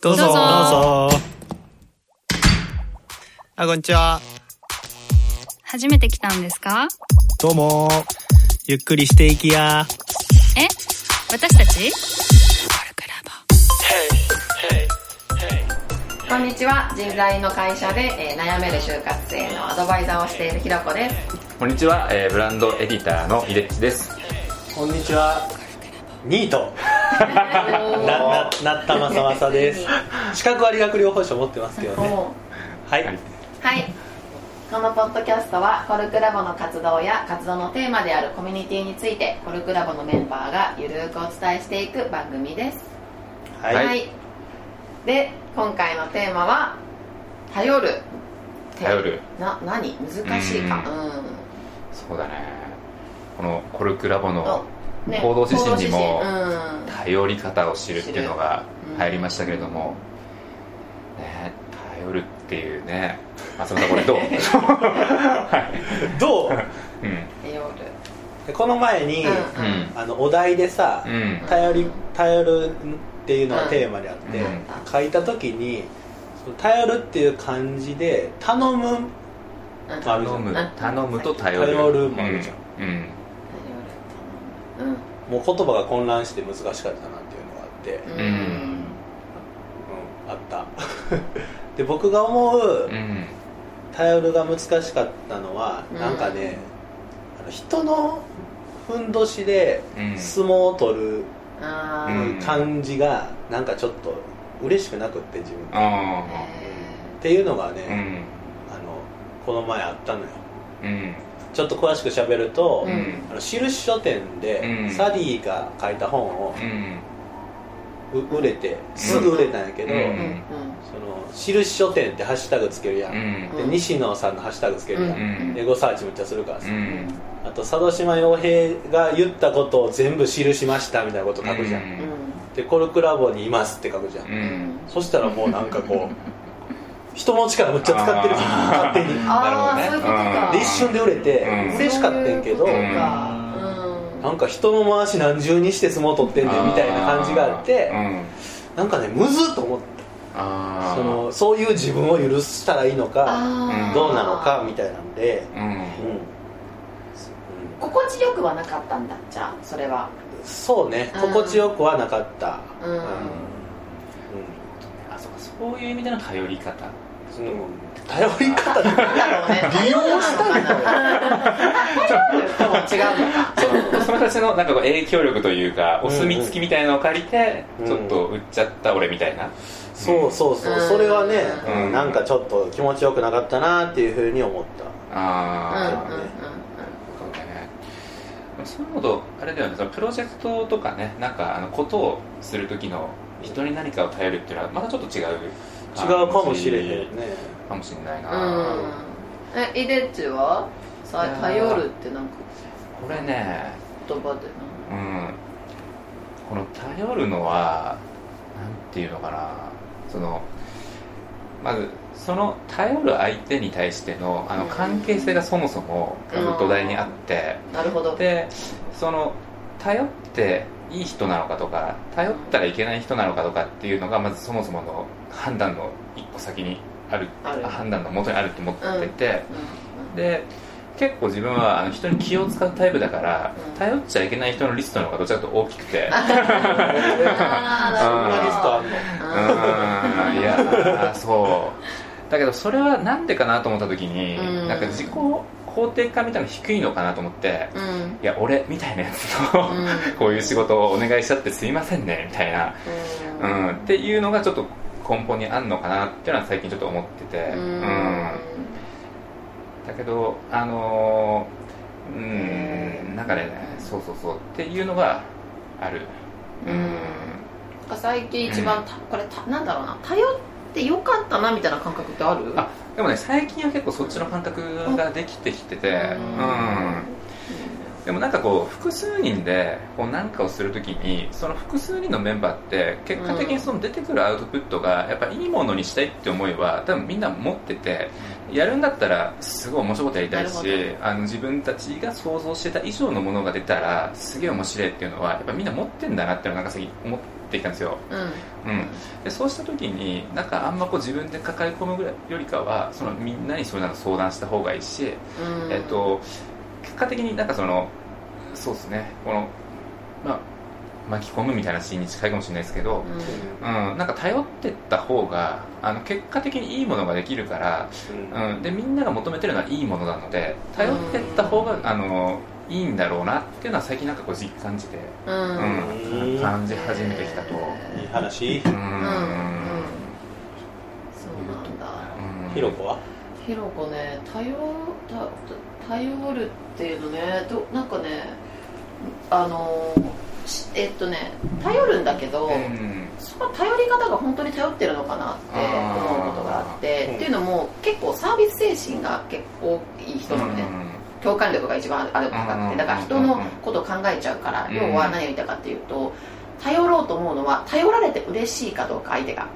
どうぞ。どうぞ。どうぞあこんにちは。初めて来たんですか？どうも。ゆっくりしていきや。え？私たち？こんにちは。人材の会社で、えー悩める就活生のアドバイザーをしているひろこです。こんにちは、えーブランドエディターのイレッチです。こんにちは。ニートなななったまさまさです。資格は理学療法士を持ってますけどね。おはい、はい。はい。このポッドキャストはコルクラボの活動や活動のテーマであるコミュニティについてコルクラボのメンバーがゆるーくお伝えしていく番組です。はい。はい。で今回のテーマは「頼る」頼る。な何？難しいか。うん。そうだね。このコルクラボのおね。行動指針にも頼り方を知るっていうのが知る。うん入りましたけれども、ね、頼るっていうね、松本さんこれどう？はい。どう？うん。頼る。この前に、うん。うん。あのお題でさ、うん。頼り頼るっていうのがテーマであって、うん。書いた時に頼るっていう漢字で頼むうんあるじゃ頼んむ。うん、頼むと頼る。頼るもあるじゃん。うん。もう言葉が混乱して難しかったなっていうのがあって、うん。ううん。んあった。で僕が思ううん。頼るが難しかったのは、うん。なんかねあの人のふんどしでうん。相撲を取る感じがなんかちょっと嬉しくなくって自分。であっていうのがね、あ。うん。あのこの前あったのよ。うん。ちょっと詳しく喋ると、うん。あの印書店で、うん。サディが書いた本をうん。う売れてすぐ売れたんやけど、うん。うん。その印書店ってハッシュタグつけるやん、うん。で西野さんのハッシュタグつけるやん、うん。エゴサーチめっちゃするからさ、うん。あと佐渡島洋平が言ったことを全部記しましたみたいなこと書くじゃん、うん。でコルクラボにいますって書くじゃん。そしたらもうなんかこう人の力むっちゃ使ってる勝手に。ああ、そういうことか。で一瞬で売れてうん。嬉しかったんやけど、なんか人の回し何重にして相撲取ってんねんみたいな感じがあってうん。なんかねむずっと思ってああ。そのそういう自分を許したらいいのかどうなのかみたいなんで、うん。うん。心地よくはなかったんだじゃあそれは。そうね。うん。心地よくはなかった。うん。うん。あそういう意味での頼り方。うん頼り方なんだろうね利用したみたい頼るとも違うのか その人たちのなんか影響力というかお墨付きみたいなのを借りてうん。ちょっと売っちゃった俺みたいな。そうそうそう。うん。それはねうん。うんなんかちょっと気持ちよくなかったなっていうふうに思った。うんああうんうん。そうね。そういうのとあれだよね。そのプロジェクトとかねなんかあのことをする時の人に何かを頼るっていうのはまたちょっと違う違うかもしれへんね。かもしれないな、うん。えイデッチは？さ頼るってなんか？これね。言葉でうん。この頼るのはなんていうのかな。そのまずその頼る相手に対してのあのうん。関係性がそもそも土台にあって、ななるほど。でその頼っていい人なのかとか頼ったらいけない人なのかとかっていうのがまずそもそもの判断の一個先にあるある。判断の元にあると思ってて、うんで結構自分はあの人に気を使うタイプだから、うん。頼っちゃいけない人のリストの方がどちらかと大きくて。そんなリストあんの？うーん。いやーそう。だけどそれはなんでかなと思った時に、うん。なんか自己肯定感みたいなの低いのかなと思って、うん。いや俺みたいなやつと、うん。こういう仕事をお願いしちゃってすいませんねみたいな、ううん。んっていうのがちょっと根本にあんのかなっていうのは最近ちょっと思ってて、うん。うん。だけどあのーうんなんかねそうそうそう。っていうのがある。うん。最近一番たこれたなんだろうな。頼ってよかったなみたいな感覚ってある？あでもね最近は結構そっちの感覚ができてきててうん。うん。でもなんかこう複数人でこう何かをするときにその複数人のメンバーって結果的にその出てくるアウトプットがやっぱいいものにしたいって思いは多分みんな持っててやるんだったらすごい面白いことやりたいしあの自分たちが想像してた以上のものが出たらすげえ面白いっていうのはやっぱみんな持ってんだなっていうのをなんか先思ってきたんですよ、うん。うん、でそうした時になんかあんまこう自分で抱え込むぐらいよりかはそのみんなにそういうのを相談した方がいいし、うん。えっと、結果的になんかそのそうですね。この、まあ、巻き込むみたいなシーンに近いかもしれないですけど、うんうん、なんか頼ってった方があの結果的にいいものができるから、うん、でみんなが求めてるのはいいものなので頼ってった方が、あのいいんだろうなっていうのは最近なんかこう実感じて、うん。ううんん、感じ始めてきたと。いい話。うん。うん。そうなんだ。うん。ひろこは？ひろこね頼た頼るっていうのねどなんかねあのしえっとね頼るんだけど、うん。その頼り方が本当に頼ってるのかなって思うことがあってっていうのも結構サービス精神が結構いい人なのね、共感力が一番ある高くてだから人のことを考えちゃうからうん要は何を言いたかっていうと頼ろうと思うのは頼られて嬉しいかどうか相手が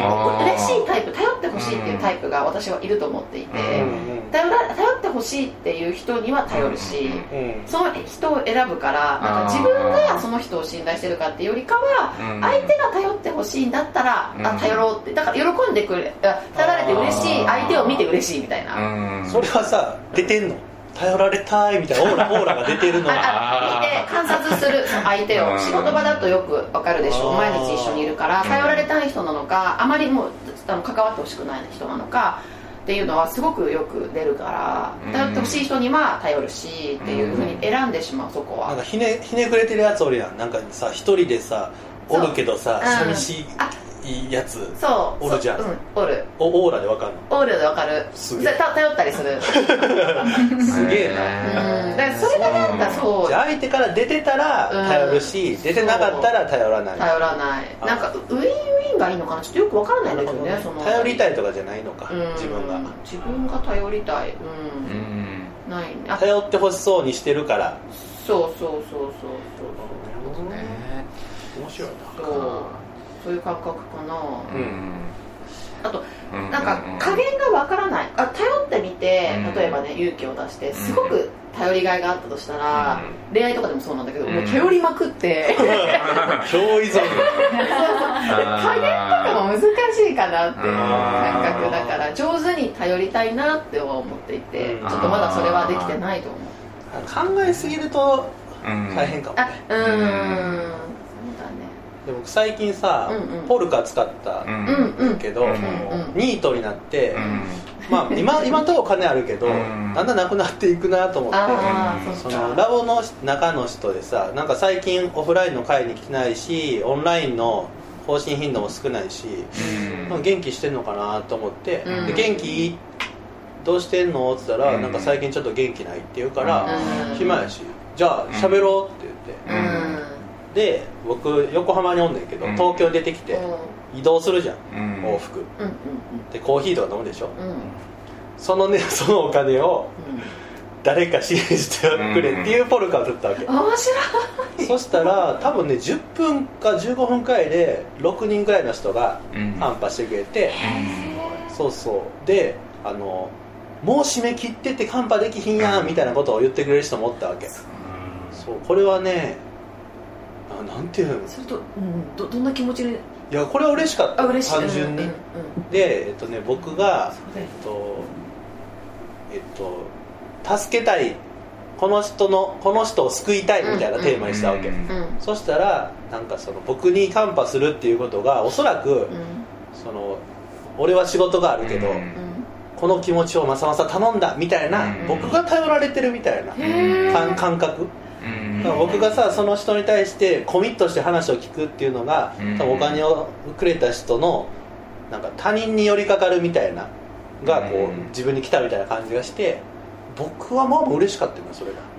嬉しいタイプ頼ってほしいっていうタイプが私はいると思っていてうん。頼ら頼ってほしいっていう人には頼るしうん。その人を選ぶからなんか自分がその人を信頼してるかっていうよりかはうん。相手が頼ってほしいんだったら、うん。あ頼ろうってだから喜んでくれあ頼られて嬉しい相手を見て嬉しいみたいな、うん。それはさ出てんの？頼られたいみたいなオーラオーラが出てるのあは観察する 相手うん。を仕事場だとよくわかるでしょあー。毎日一緒にいるから。うん。頼られたい人なのかあまりもうあの関わってほしくない人なのかっていうのはすごくよく出るから。うん。頼ってほしい人には頼るしっていうふうに選んでしまうそこは。なんかひねひねくれてるやつおるやん。なんかさ一人でさおるけどさ寂しあいやつそう。おるじゃん。そううんおる。おオーラでわかるの？オールでわかる。すげえ。た頼ったりする。すげえな。うん。だからそれがなんかそう。じゃあ相手から出てたら頼るし、出てなかったら頼らない。頼らない。あ。なんかウィンウィンがいいのかな？ちょっとよくわからないんだけどねその。頼りたいとかじゃないのか、うん。自分が。自分が頼りたい。うん、うん。ないね。あ。頼ってほしそうにしてるから。そうそうそうそうそう。ね。面白いそうそういう感覚かな、うんあとうんなんか加減がわからない。あ頼ってみてうん。例えばね勇気を出してすごく頼りがいがあったとしたら、恋愛とかでもそうなんだけど、もう頼りまくって。共依存加減とかも難しいかなっていう感覚だから上手に頼りたいなって思っていてうん。ちょっとまだそれはできてないと思う。考えすぎるとうん。大変かも、あうーんでも最近さ、うんうん。ポルカ使ったけど、うん。うんニートになって、うん。まあ今今とお金あるけど、うん。だんだんなくなっていくなと思って、そのラボの中の人でさなんか最近オフラインの会に来てないしオンラインの更新頻度も少ないし、うん。元気してんのかなと思って、うん。で元気？どうしてんの？って言ったら、うん。なんか最近ちょっと元気ないって言うから、うん。暇やしじゃあ喋ろうって言って、うんで僕横浜におんねんけど、うん。東京出てきて移動するじゃん、うん。往復。うん。うんでコーヒーとか飲むでしょ。うん。うんそのね そのお金を誰か支援してくれっていうポルカを取ったわけ、面白い。そしたら多分ね10分か15分くらいで6人くらいの人がうん。カンパしてくれて、そうそう。であのもう締め切っててカンパできひんやんみたいなことを言ってくれる人もおったわけ。そうこれはねあなんていうの？それと、うん、どどんな気持ちでいやこれは嬉しかった。あ嬉しい。単純に、うんうんで、えっとね、僕がえっとえっと助けたいこの人のこの人を救いたいみたいなテーマにしたわけ、うんうんそしたらなんかその僕にカンパするっていうことがおそらく、うんその俺は仕事があるけど、うん。この気持ちをまさまさ頼んだみたいな、うん。僕が頼られてるみたいな感感覚、僕がさその人に対してコミットして話を聞くっていうのが、うん。多分お金をくれた人のなんか他人に寄りかかるみたいながこう、うん。自分に来たみたいな感じがして僕はまあまあ嬉しかったよねそれが。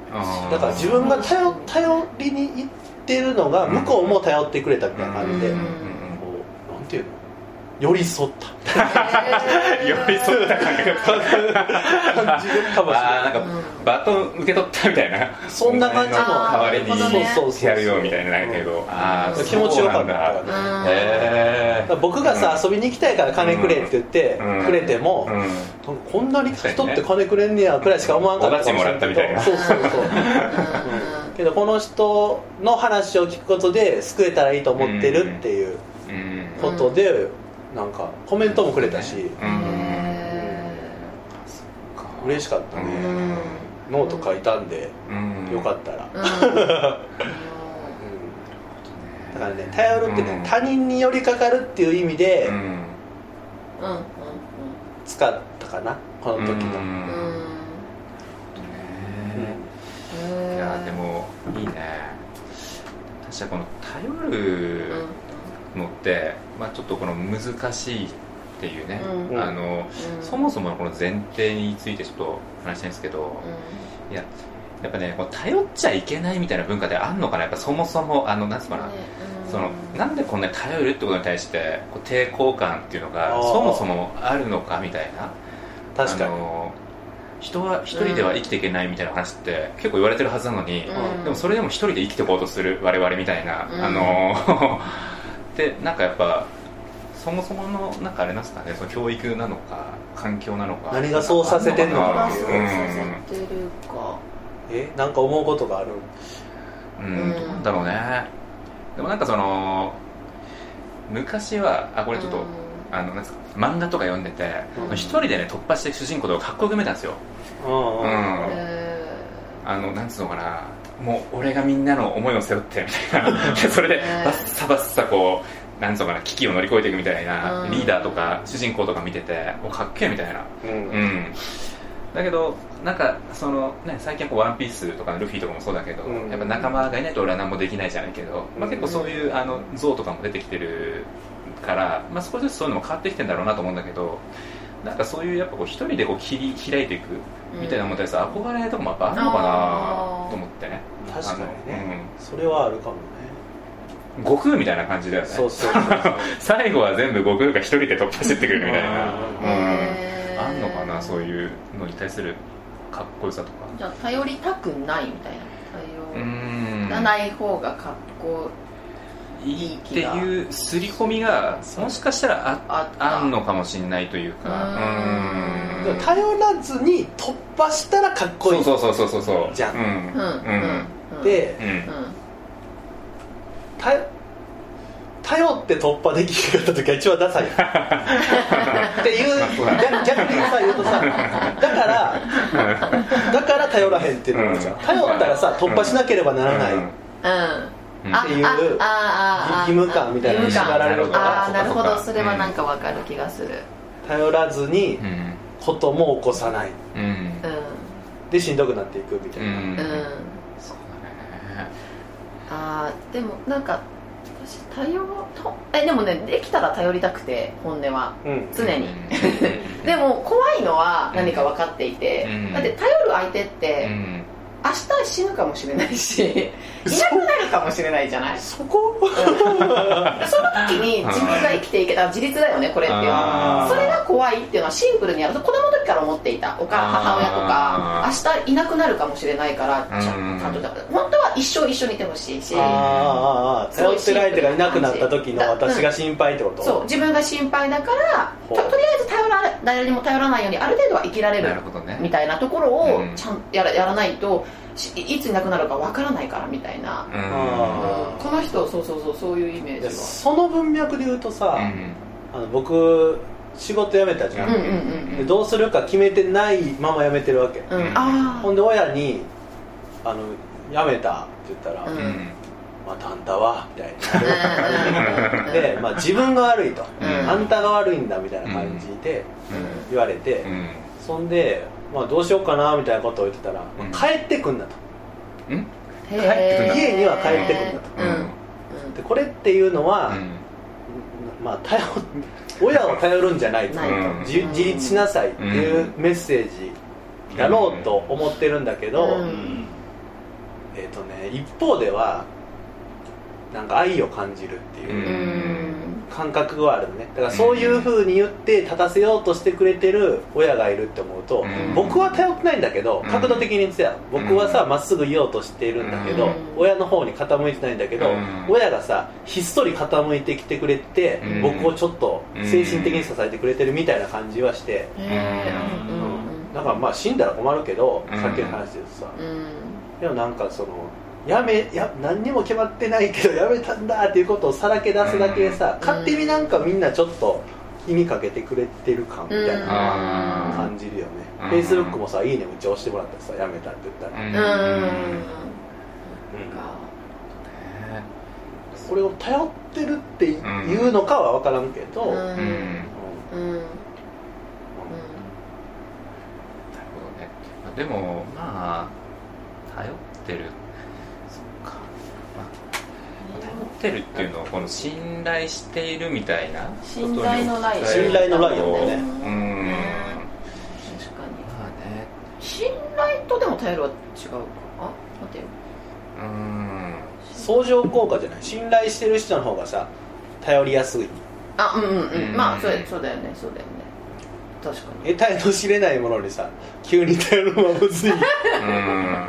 だから自分が頼頼りに行ってるのが向こうも頼ってくれたみたいな感じで、うんこうなんていうの寄り添った。寄り添った感じる かもしれないん。かバトン受け取ったみたいな。そんな感じの代わりにやるよみたいなけど。気持ちよかった。僕がさ、遊びに行きたいから金くれって言って、うん。くれても、うん。こんなに人って金くれんねやくらいしか思わんかったかもらったみたいな。そうそうそう、う。ん。けどこの人の話を聞くことで救えたらいいと思ってるっていううん。ことで、なんかコメントもくれたし、うん嬉しかったね、うん。ノート書いたんで、うん。よかったら、だからね頼るってね、うん。他人に寄りかかるっていう意味で使ったかなこの時の、いやでもいいね。確かこの頼るのって、まあ、ちょっとこの難しいっていうね、うん。あのそもそものこの前提についてちょっと話したいんですけど、いややっぱねこう頼っちゃいけないみたいな文化であんのかな？やっぱそもそもあのなんつうのかな、そのなんでこんなに頼るってことに対してこう抵抗感っていうのがそもそもあるのかみたいな。確かに、あの人は一人では生きていけないみたいな話って結構言われてるはずなのに、うん。でもそれでも一人で生きていこうとする我々みたいな、うん。あのでなんかやっぱそもそものなんかあれなんですかね？その教育なのか環境なのか。何がそうさせてんのかなう。んせてるか。え？なんか思うことがある。うん、うんどうなんだろうね。でもなんかその昔はあこれちょっと、あのなんですか？漫画とか読んでてうん。一、人でね突破して主人公とかかっこよく見えたんですよ。うんうん、うん。へあのなんつうのかなもう俺がみんなの思いを背負ってみたいな。で それでね。バッサバッサこうなんつうのかな危機を乗り越えていくみたいな、うん。リーダーとか主人公とか見てておかっけえみたいな。うん。うん。だけどなんかそのね最近こうワンピースとかルフィとかもそうだけど、うん。やっぱ仲間がいないと俺は何もできないじゃないけど、まあ、結構そういうあの像とかも出てきてるから、まあ、少しずつそういうのも変わってきてんだろうなと思うんだけどなんかそういうやっぱこう一人でこう切り開いていくみたいなものに対する憧れとかもやっぱあるのかなと思って。ね確かにね、あのそれはあるかもね。うん悟空みたいな感じだよね。そうそうそう 最後は全部悟空が一人で突破してってくるみたいな、うん。あんのかなそういうのに対するかっこよさとか。じゃあ頼りたくないみたいな。う頼ん。らない方がかっこいいっていう刷り込みがもしかしたらああったあんのかもしれないというか。うん。うん。頼らずに突破したらかっこいい。そうそうそうそうそうじゃん。うん。うん。でうん。うん。頼頼って突破できなかった時が一番ダサい っていう逆逆にさ言うとさだからだから頼らへんっていうのゃん。うん。頼ったらさ突破しなければならない、うん。うん。うんあっていうああああ義務感みたいなのに縛られるか。らああなるほど。それはなんかわかる気がする。頼らずにうん。ことも起こさない。うん。うんでしんどくなっていくみたいな、うん。うん。そうだね。あーでもなんか私頼とえでもねできたら頼りたくて本音は。うん。常に。うん。でも怖いのは何か分かっていて、うん。だって頼る相手って、うん明日死ぬかもしれないし いなくなるかもしれないじゃない？そこ？その時に自分が生きていけた自立だよねこれっていう。のはそれが怖いっていうのはシンプルにやる。と子供の時から思っていた。お母母親とか明日いなくなるかもしれないからちゃうん。んちゃんと本当は一生一緒にいてほしいしあーあーあー。頼ってる相手がいなくなった時の私が心配ってこと、そう自分が心配だからととりあえず頼られ誰にも頼らないようにある程度は生きられるみたいなところをうん。ちゃんとやらやらないとしいついなくなるかわからないからみたいな、この人そうそうそうそういうイメージは。その文脈で言うとさ、うん。あの僕仕事辞めたじゃん、うんうんうん。でどうするか決めてないまま辞めてるわけ、ほんで親に「あの辞めた」って言ったら「うん。うんまたあんたは」みたいな。あで、まあ、自分が悪いと、うん。あんたが悪いんだみたいな感じで言われて、うん。そんで、まあ、どうしようかなみたいなことを言ってたら、うん。帰ってくんだと。うん？帰ってくんだ。家には帰ってくんだと。うん。でこれっていうのは、うん。まあ、頼親を頼るんじゃないと、自自立しなさいっていうメッセージだろうと思ってるんだけど、うん。えーとね、一方ではなんか愛を感じるってう。いう、ん感覚があるのね。だからそういうふうに言って立たせようとしてくれてる親がいるって思うと、うん。僕は頼ってないんだけどうん。角度的に言ってたよ。僕はさまっすぐ言おうとしているんだけど、うん。親の方に傾いてないんだけど、うん。親がさひっそり傾いてきてくれて、うん。僕をちょっと精神的に支えてくれてるみたいな感じはして、うん。うん。だからまあ死んだら困るけど、うん。さっきの話でさ。うん。でもなんかそのやめや何にも決まってないけどやめたんだっていうことをさらけ出すだけでさ、うん。勝手になんかみんなちょっと気にかけてくれてる感みたいなあ感じるよね、うん。フェイスブックもさ「いいね」めっちゃ押してもらってさやめたって言ったら、うん。うん。うん。これを頼ってるっていうのかは分からんけど、うん。うん。うん。うん。うん。なるほどね。でもまあ頼ってるそっか、まあ、頼ってるっていうのはこの信頼しているみたいな信頼のライン信頼のラインだよね。うん。確かに。まあね。信頼とでも頼るは違うかあ待てようん。相乗効果じゃない？信頼してる人の方がさ頼りやすい。あうんうんうん、うんまあそうそうだよねそうだよね。確かに。得体の知れないものにさ急に頼るのはむずい。うん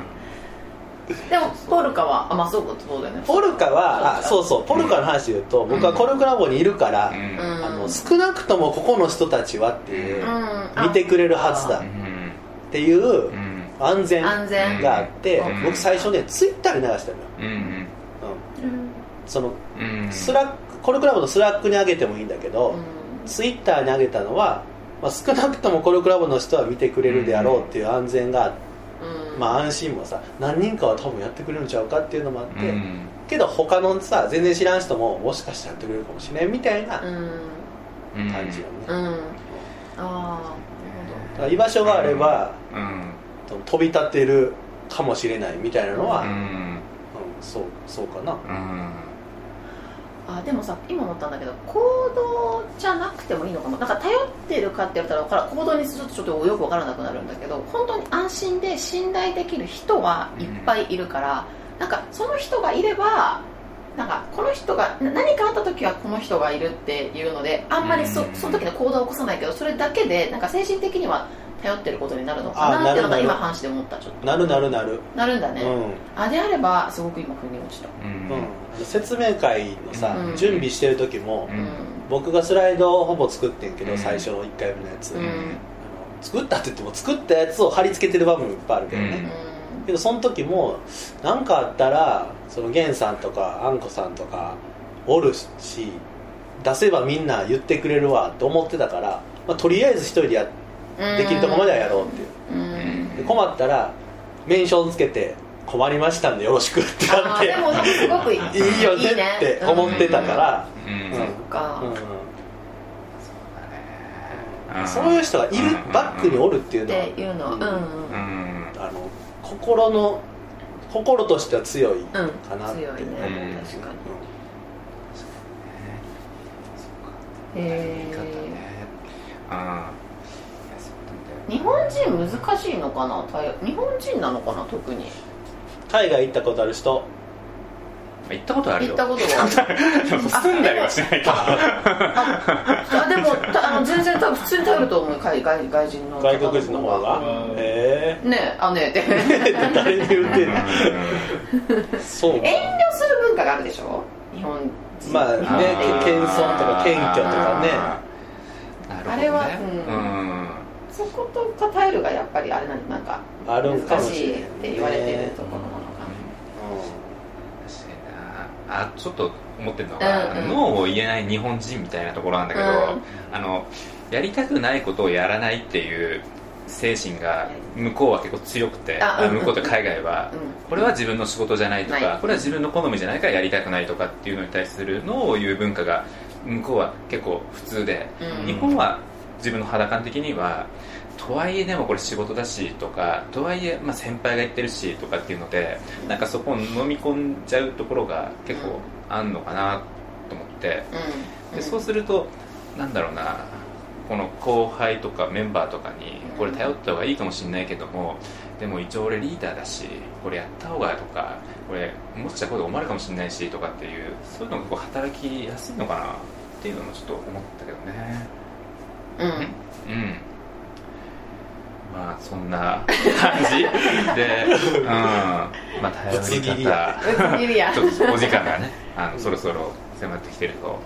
でもポルカはあまあそうかそうだよね。ポルカはあそうそうポルカの話で言うと僕はコルクラボにいるから、あの少なくともここの人たちはっていう、うん。見てくれるはずだ。うん。っていううん。安全安全。があって、うん。僕最初ねツイッターに流したのよ、うんうん、そのうん。スラックコルクラボのスラックに上げてもいいんだけど、ツイッターに上げたのは、まあ、少なくともコルクラボの人は見てくれるであろうっていう安全があって、うん。まあ安心もさ何人かは多分やってくれるんちゃうかっていうのもあって、うん。けど他のさ全然知らん人ももしかしたらやってくれるかもしれんみたいな感じよね、うん。だあから居場所があれば、うん。飛び立てるかもしれないみたいなのは、ううんんそうそうかな。うんああでもさ今思ったんだけど行動じゃなくてもいいのかも。なんか頼ってるかって言われたら行動にするとちょっとよく分からなくなるんだけど本当に安心で信頼できる人はいっぱいいるから、なんかその人がいればなんかこの人がな何かあった時はこの人がいるっていうのであんまりその時の行動を起こさないけどそれだけでなんか精神的には頼ってることになるのかなって今話して思ったちょっと。なるなるなる、なるんだね、うん。あであればすごく今腑に落ちた。うん。うん、説明会のさ、うん。準備してる時も、うん。僕がスライドをほぼ作ってんけど、うん。最初の1回目のやつ、うん。あの作ったって言っても作ったやつを貼り付けてる場面もいっぱいあるけどね、うん。けどその時も何かあったらそのゲンさんとかあんこさんとかおるし出せばみんな言ってくれるわって思ってたから、まあ、とりあえず一人でやできるとこまではやろうっていう。うん。で困ったらメンションつけて困りましたんでよろしくってあなって。ーでもすごくいい。いいよねって思ってたから、そういう人がいるうん。バックにおるっていうっのは、ていうのはうん。うん。あの心の心としては強いうん、うん、かなって。強いね、うん。確かにへやり方ね。えあ日本人難しいのかな？日本人なのかな？特に。海外行ったことある人？行ったことあるよ。行ったことがあるでも住んだりはしないからあでもたあの全然多分普通に頼ると思う。海外外人の外国人の方が？うん。へねえあね。えってえ誰に言ってんの？そう。遠慮する文化があるでしょ？日本人。まあね謙遜とか謙虚とかね。なるほどね。あれはううんんそことか頼るがやっぱりあれなんなんかあるんかも難しいって言われてるところなのかな。あちょっと思ってるのが、うんうん。ノーを言えない日本人みたいなところなんだけど、うん。あのやりたくないことをやらないっていう精神が向こうは結構強くて、あうんうん。向こうと海外は、うん。これは自分の仕事じゃないとか、これは自分の好みじゃないからやりたくないとかっていうのに対するノーを言う文化が向こうは結構普通で、うん。日本は自分の肌感的にはとはいえでもこれ仕事だしとかとはいえまあ先輩が言ってるしとかっていうのでなんかそこを飲み込んじゃうところが結構あんのかなと思ってうん。でそうするとなんだろうなこの後輩とかメンバーとかにこれ頼った方がいいかもしれないけどもでも一応俺リーダーだしこれやった方がとかこれもしかしたらこう思われるかもしれないしとかっていうそういうのがこう働きやすいのかなっっていうのもちょっと思ったけどねうん。うん。まあそんな感じ。で、うん、まあ頼ぶつ切り方。りやぶつ切りや。ちょっとお時間がねあのそろそろ迫ってきてると。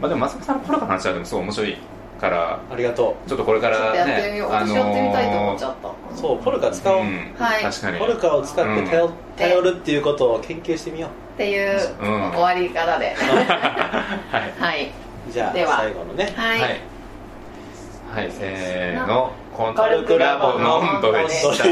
まあでも松本さんのコロナの話はでもすごい面白いからありがとちょっとこれからとやってみよう、ね私やってみたいと思っちゃっった、うそうポルカ使おう、ん、はい。確かに。ポルカを使って頼,、うん。頼るっていうことを研究してみよっていううん。終わり方で、はい。はい、うじゃあでは。最後のね。はい、はい、はい、せーのコンコルクラボの温度でした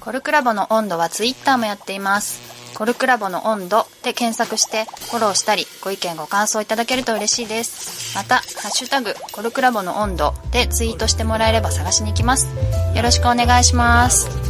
コルクラボの温度はツイッターもやっています。コルクラボの温度で検索してフォローしたりご意見ご感想いただけると嬉しいです。また、ハッシュタグコルクラボの温度でツイートしてもらえれば探しに行きます。よろしくお願いします。